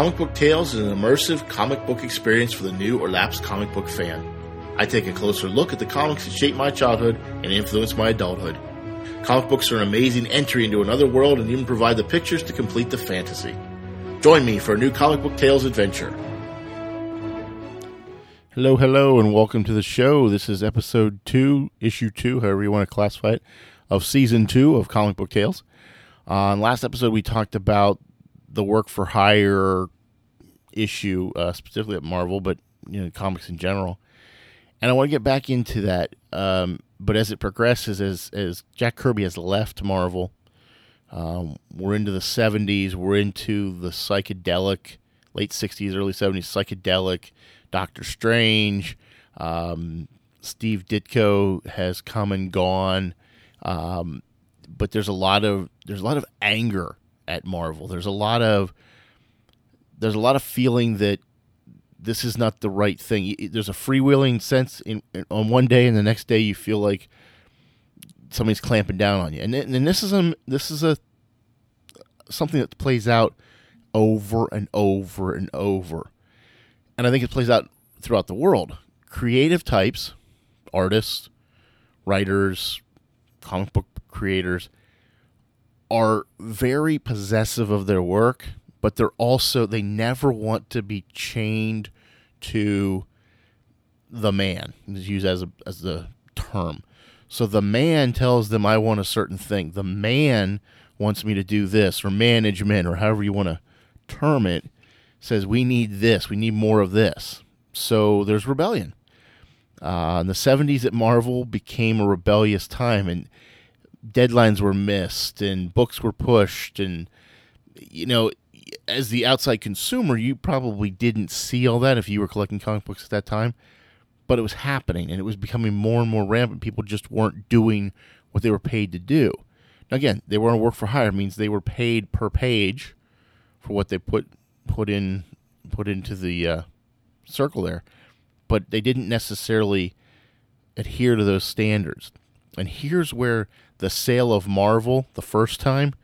Comic Book Tales is an immersive comic book experience for the new or lapsed comic book fan. I take a closer look at the comics that shaped my childhood and influenced my adulthood. Comic books are an amazing entry into another world and even provide the pictures to complete the fantasy. Join me for a new Comic Book Tales adventure. Hello, hello, and welcome to the show. This is episode two, issue two, however you want to classify it, of season two of Comic Book Tales. Uh, last episode, we talked about the work for hire issue, uh, specifically at Marvel, but you know, comics in general. And I want to get back into that. Um, but as it progresses, as as Jack Kirby has left Marvel, um, we're into the '70s. We're into the psychedelic, late '60s, early '70s, psychedelic. Doctor Strange, um, Steve Ditko has come and gone. Um, but there's a lot of there's a lot of anger at Marvel. There's a lot of there's a lot of feeling that this is not the right thing. There's a freewheeling sense in, in, on one day, and the next day you feel like somebody's clamping down on you. And, and this is a this is a something that plays out over and over and over, and I think it plays out throughout the world. Creative types, artists, writers, comic book creators are very possessive of their work, but they're also they never want to be chained to the man. Let's use as a as the term. So the man tells them I want a certain thing. The man wants me to do this or management or however you want to term it says we need this, we need more of this. So there's rebellion. Uh, in the 70s at Marvel became a rebellious time and deadlines were missed and books were pushed and you know as the outside consumer you probably didn't see all that if you were collecting comic books at that time but it was happening and it was becoming more and more rampant. People just weren't doing what they were paid to do. Now again they were on work for hire means they were paid per page for what they put put in put into the uh, circle there but they didn't necessarily adhere to those standards and here's where the sale of Marvel the first time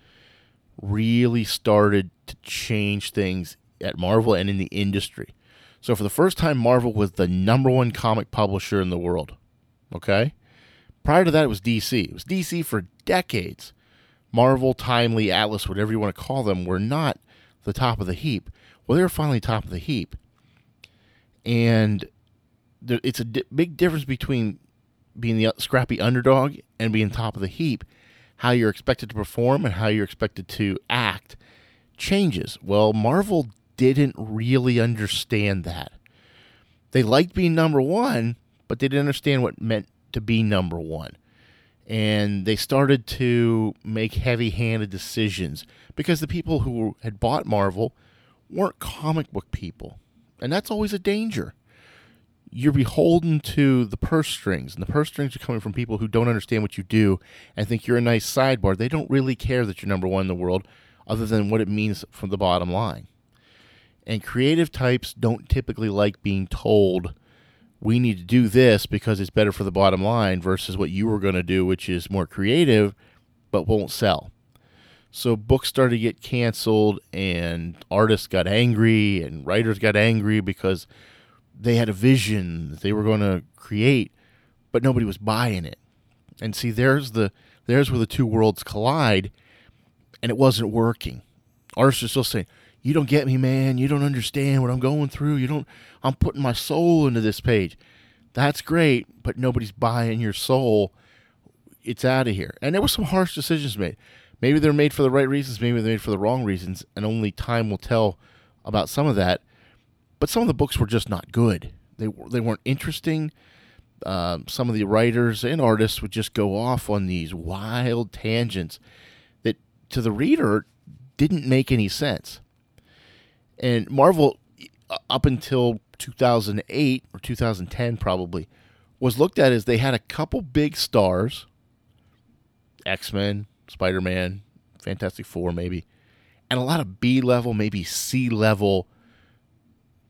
really started to change things at Marvel and in the industry. So for the first time, Marvel was the number one comic publisher in the world. Okay? Prior to that, it was DC. It was DC for decades. Marvel, Timely, Atlas, whatever you want to call them, were not the top of the heap. Well, they were finally top of the heap. And it's a big difference between being the scrappy underdog and being top of the heap, how you're expected to perform and how you're expected to act changes. Well, Marvel didn't really understand that. They liked being number one, but they didn't understand what it meant to be number one. And they started to make heavy handed decisions because the people who had bought Marvel weren't comic book people. And that's always a danger you're beholden to the purse strings, and the purse strings are coming from people who don't understand what you do and think you're a nice sidebar. They don't really care that you're number one in the world, other than what it means from the bottom line. And creative types don't typically like being told, we need to do this because it's better for the bottom line versus what you were going to do, which is more creative but won't sell. So books started to get canceled, and artists got angry, and writers got angry because they had a vision that they were going to create, but nobody was buying it. And see, there's the there's where the two worlds collide, and it wasn't working. Artists are still saying, "You don't get me, man. You don't understand what I'm going through. You don't. I'm putting my soul into this page. That's great, but nobody's buying your soul. It's out of here." And there were some harsh decisions made. Maybe they're made for the right reasons. Maybe they're made for the wrong reasons, and only time will tell about some of that but some of the books were just not good. They they weren't interesting. Uh, some of the writers and artists would just go off on these wild tangents that to the reader didn't make any sense. And Marvel, up until 2008 or 2010, probably, was looked at as they had a couple big stars X Men, Spider Man, Fantastic Four, maybe, and a lot of B level, maybe C level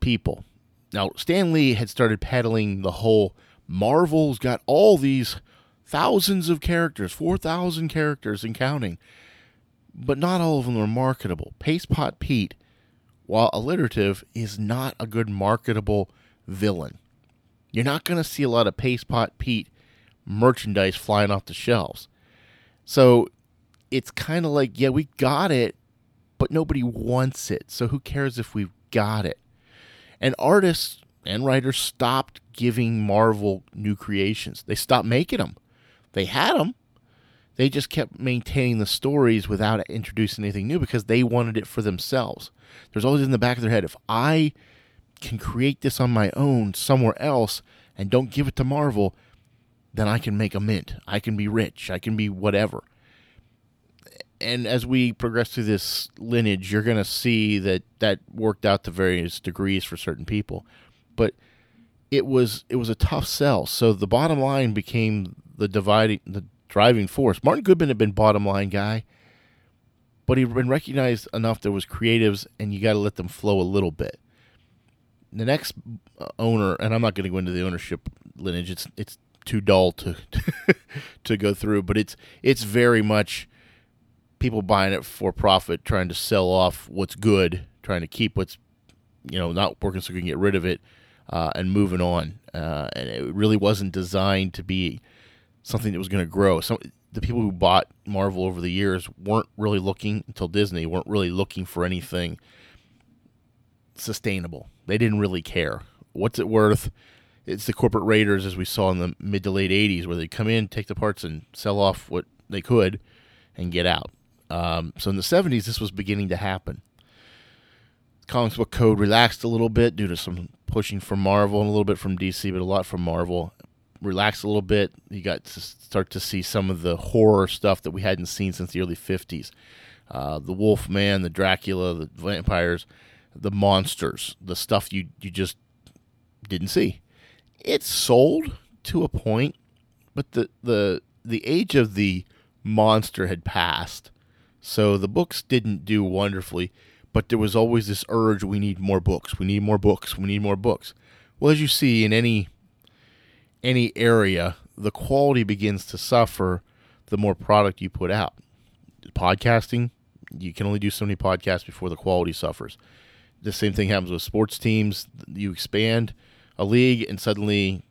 people. Now, Stan Lee had started peddling the whole Marvel's got all these thousands of characters, 4,000 characters and counting, but not all of them were marketable. Paste Pot Pete while alliterative, is not a good marketable villain. You're not going to see a lot of Paste Pot Pete merchandise flying off the shelves. So it's kind of like, yeah, we got it, but nobody wants it. So who cares if we've got it? And artists and writers stopped giving Marvel new creations. They stopped making them. They had them. They just kept maintaining the stories without introducing anything new because they wanted it for themselves. There's always in the back of their head if I can create this on my own somewhere else and don't give it to Marvel, then I can make a mint. I can be rich. I can be whatever. And as we progress through this lineage, you're going to see that that worked out to various degrees for certain people. But it was it was a tough sell. So the bottom line became the dividing the driving force. Martin Goodman had been bottom line guy, but he'd been recognized enough there was creatives, and you got to let them flow a little bit. The next owner, and I'm not going to go into the ownership lineage. It's it's too dull to to go through, but it's it's very much people buying it for profit, trying to sell off what's good, trying to keep what's you know not working so we can get rid of it uh, and moving on. Uh, and it really wasn't designed to be something that was going to grow. Some the people who bought Marvel over the years weren't really looking until Disney weren't really looking for anything sustainable. They didn't really care. What's it worth? It's the corporate raiders as we saw in the mid to late '80s, where they come in, take the parts, and sell off what they could, and get out. Um, so in the '70s, this was beginning to happen. Comics book code relaxed a little bit due to some pushing from Marvel and a little bit from DC, but a lot from Marvel. Relaxed a little bit. You got to start to see some of the horror stuff that we hadn't seen since the early 50s. Uh, the Wolf Man, the Dracula, the vampires, the monsters, the stuff you, you just didn't see. It sold to a point, but the, the, the age of the monster had passed. So the books didn't do wonderfully but there was always this urge we need more books we need more books we need more books. Well as you see in any any area the quality begins to suffer the more product you put out. Podcasting you can only do so many podcasts before the quality suffers. The same thing happens with sports teams you expand a league and suddenly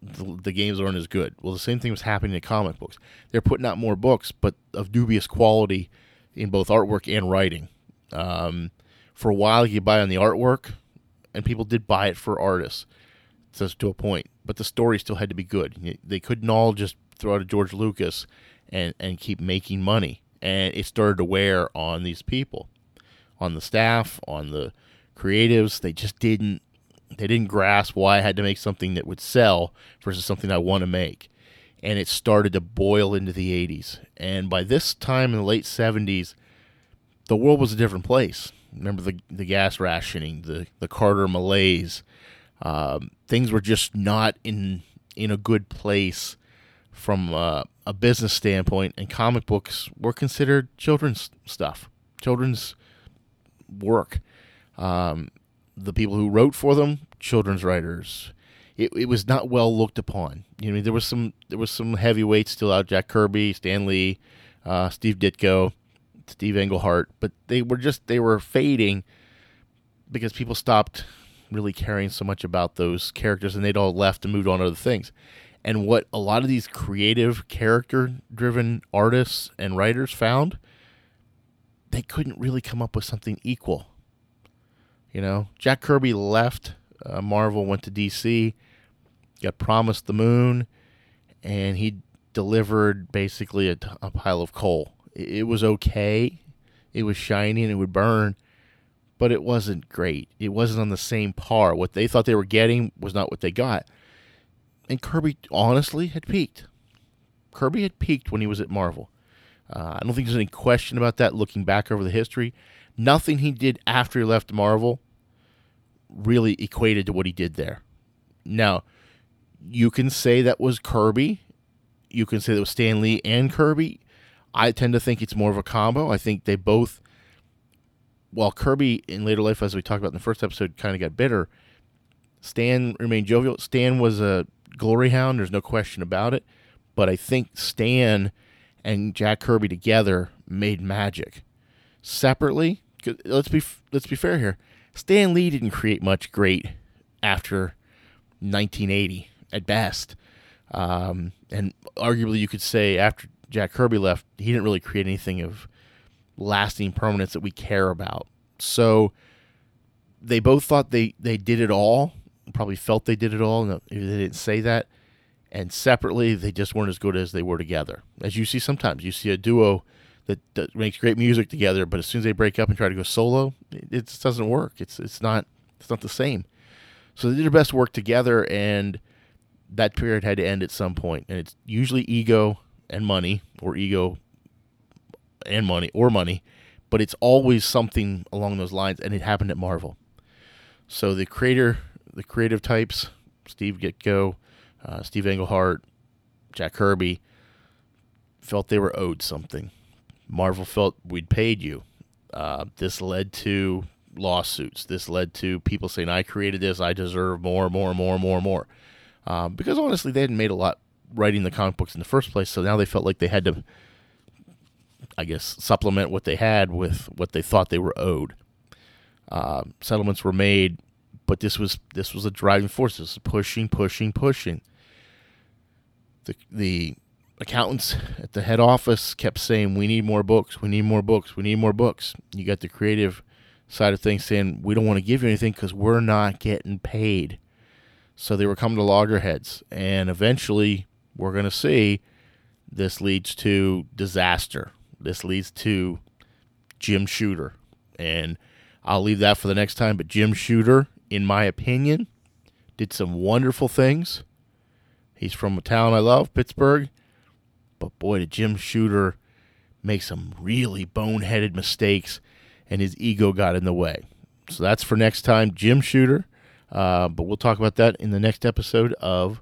the, the games aren't as good. Well the same thing was happening in comic books. They're putting out more books but of dubious quality in both artwork and writing um, for a while, you buy on the artwork, and people did buy it for artists, so to a point. But the story still had to be good. They couldn't all just throw out a George Lucas and and keep making money. And it started to wear on these people, on the staff, on the creatives. They just didn't they didn't grasp why I had to make something that would sell versus something I want to make. And it started to boil into the 80s. And by this time in the late 70s, the world was a different place. Remember the the gas rationing, the the Carter malaise. Um, things were just not in in a good place from uh, a business standpoint, and comic books were considered children's stuff, children's work. Um, the people who wrote for them, children's writers. It, it was not well looked upon. You know, there was some there was some heavyweights still out: Jack Kirby, Stan Lee, uh, Steve Ditko Steve Englehart, but they were just they were fading because people stopped really caring so much about those characters and they'd all left and moved on to other things. And what a lot of these creative, character driven artists and writers found, they couldn't really come up with something equal. You know, Jack Kirby left uh, Marvel, went to DC, got promised the moon, and he delivered basically a, a pile of coal it was okay. It was shiny and it would burn, but it wasn't great. It wasn't on the same par. What they thought they were getting was not what they got. And Kirby honestly had peaked. Kirby had peaked when he was at Marvel. Uh, I don't think there's any question about that looking back over the history. Nothing he did after he left Marvel really equated to what he did there. Now, you can say that was Kirby. You can say that was Stan Lee and Kirby. I tend to think it's more of a combo. I think they both, while Kirby in later life, as we talked about in the first episode, kind of got bitter, Stan remained jovial. Stan was a glory hound, there's no question about it. But I think Stan and Jack Kirby together made magic. Separately, let's be let's be fair here. Stan Lee didn't create much great after 1980 at best, um, and arguably you could say after Jack Kirby left, he didn't really create anything of lasting permanence that we care about. So they both thought they they did it all. Probably felt they did it all. No, they didn't say that. And separately, they just weren't as good as they were together. As you see sometimes, you see a duo that, makes great music together, but as soon as they break up and try to go solo, it, it just doesn't work. It's it's not it's not the same. So they did their best work together, and that period had to end at some. And it's usually ego and money, or ego and money, or money, but it's always something along those lines. And it happened at Marvel. So the creator, the creative types, Steve Ditko, uh, Steve Englehart, Jack Kirby, felt they were owed something. Marvel felt we'd paid you. Uh, this led to lawsuits. This led to people saying, "I created this. I deserve more, more, more, more, more." Um, because honestly, they hadn't made a lot writing the comic books in the first place, so now they felt like they had to, I guess, supplement what they had with what they thought they were owed. Uh, settlements were made, but this was this was a driving force. This was pushing, pushing, pushing. The the accountants at the head office kept saying, "We need more books. We need more books. We need more books." You got the creative side of things saying, "We don't want to give you anything because we're not getting paid." So they were coming to loggerheads, and eventually, we're going to see this leads to disaster. This leads to Jim Shooter, and I'll leave that for the next time. But Jim Shooter, in my opinion, did some wonderful things. He's from a town I love, Pittsburgh. But boy, did Jim Shooter make some really boneheaded mistakes, and his ego got in the way. So that's for next time, Jim Shooter. Uh, but we'll talk about that in the next episode of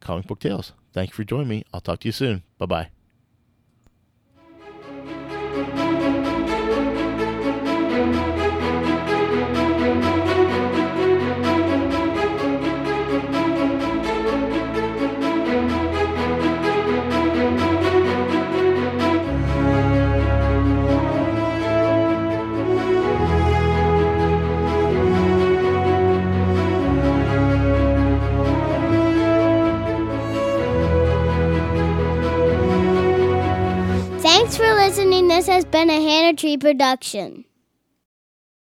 Comic Book Tales. Thank you for joining me. I'll talk to you soon. Bye bye. Thanks for been a Hannah Tree production.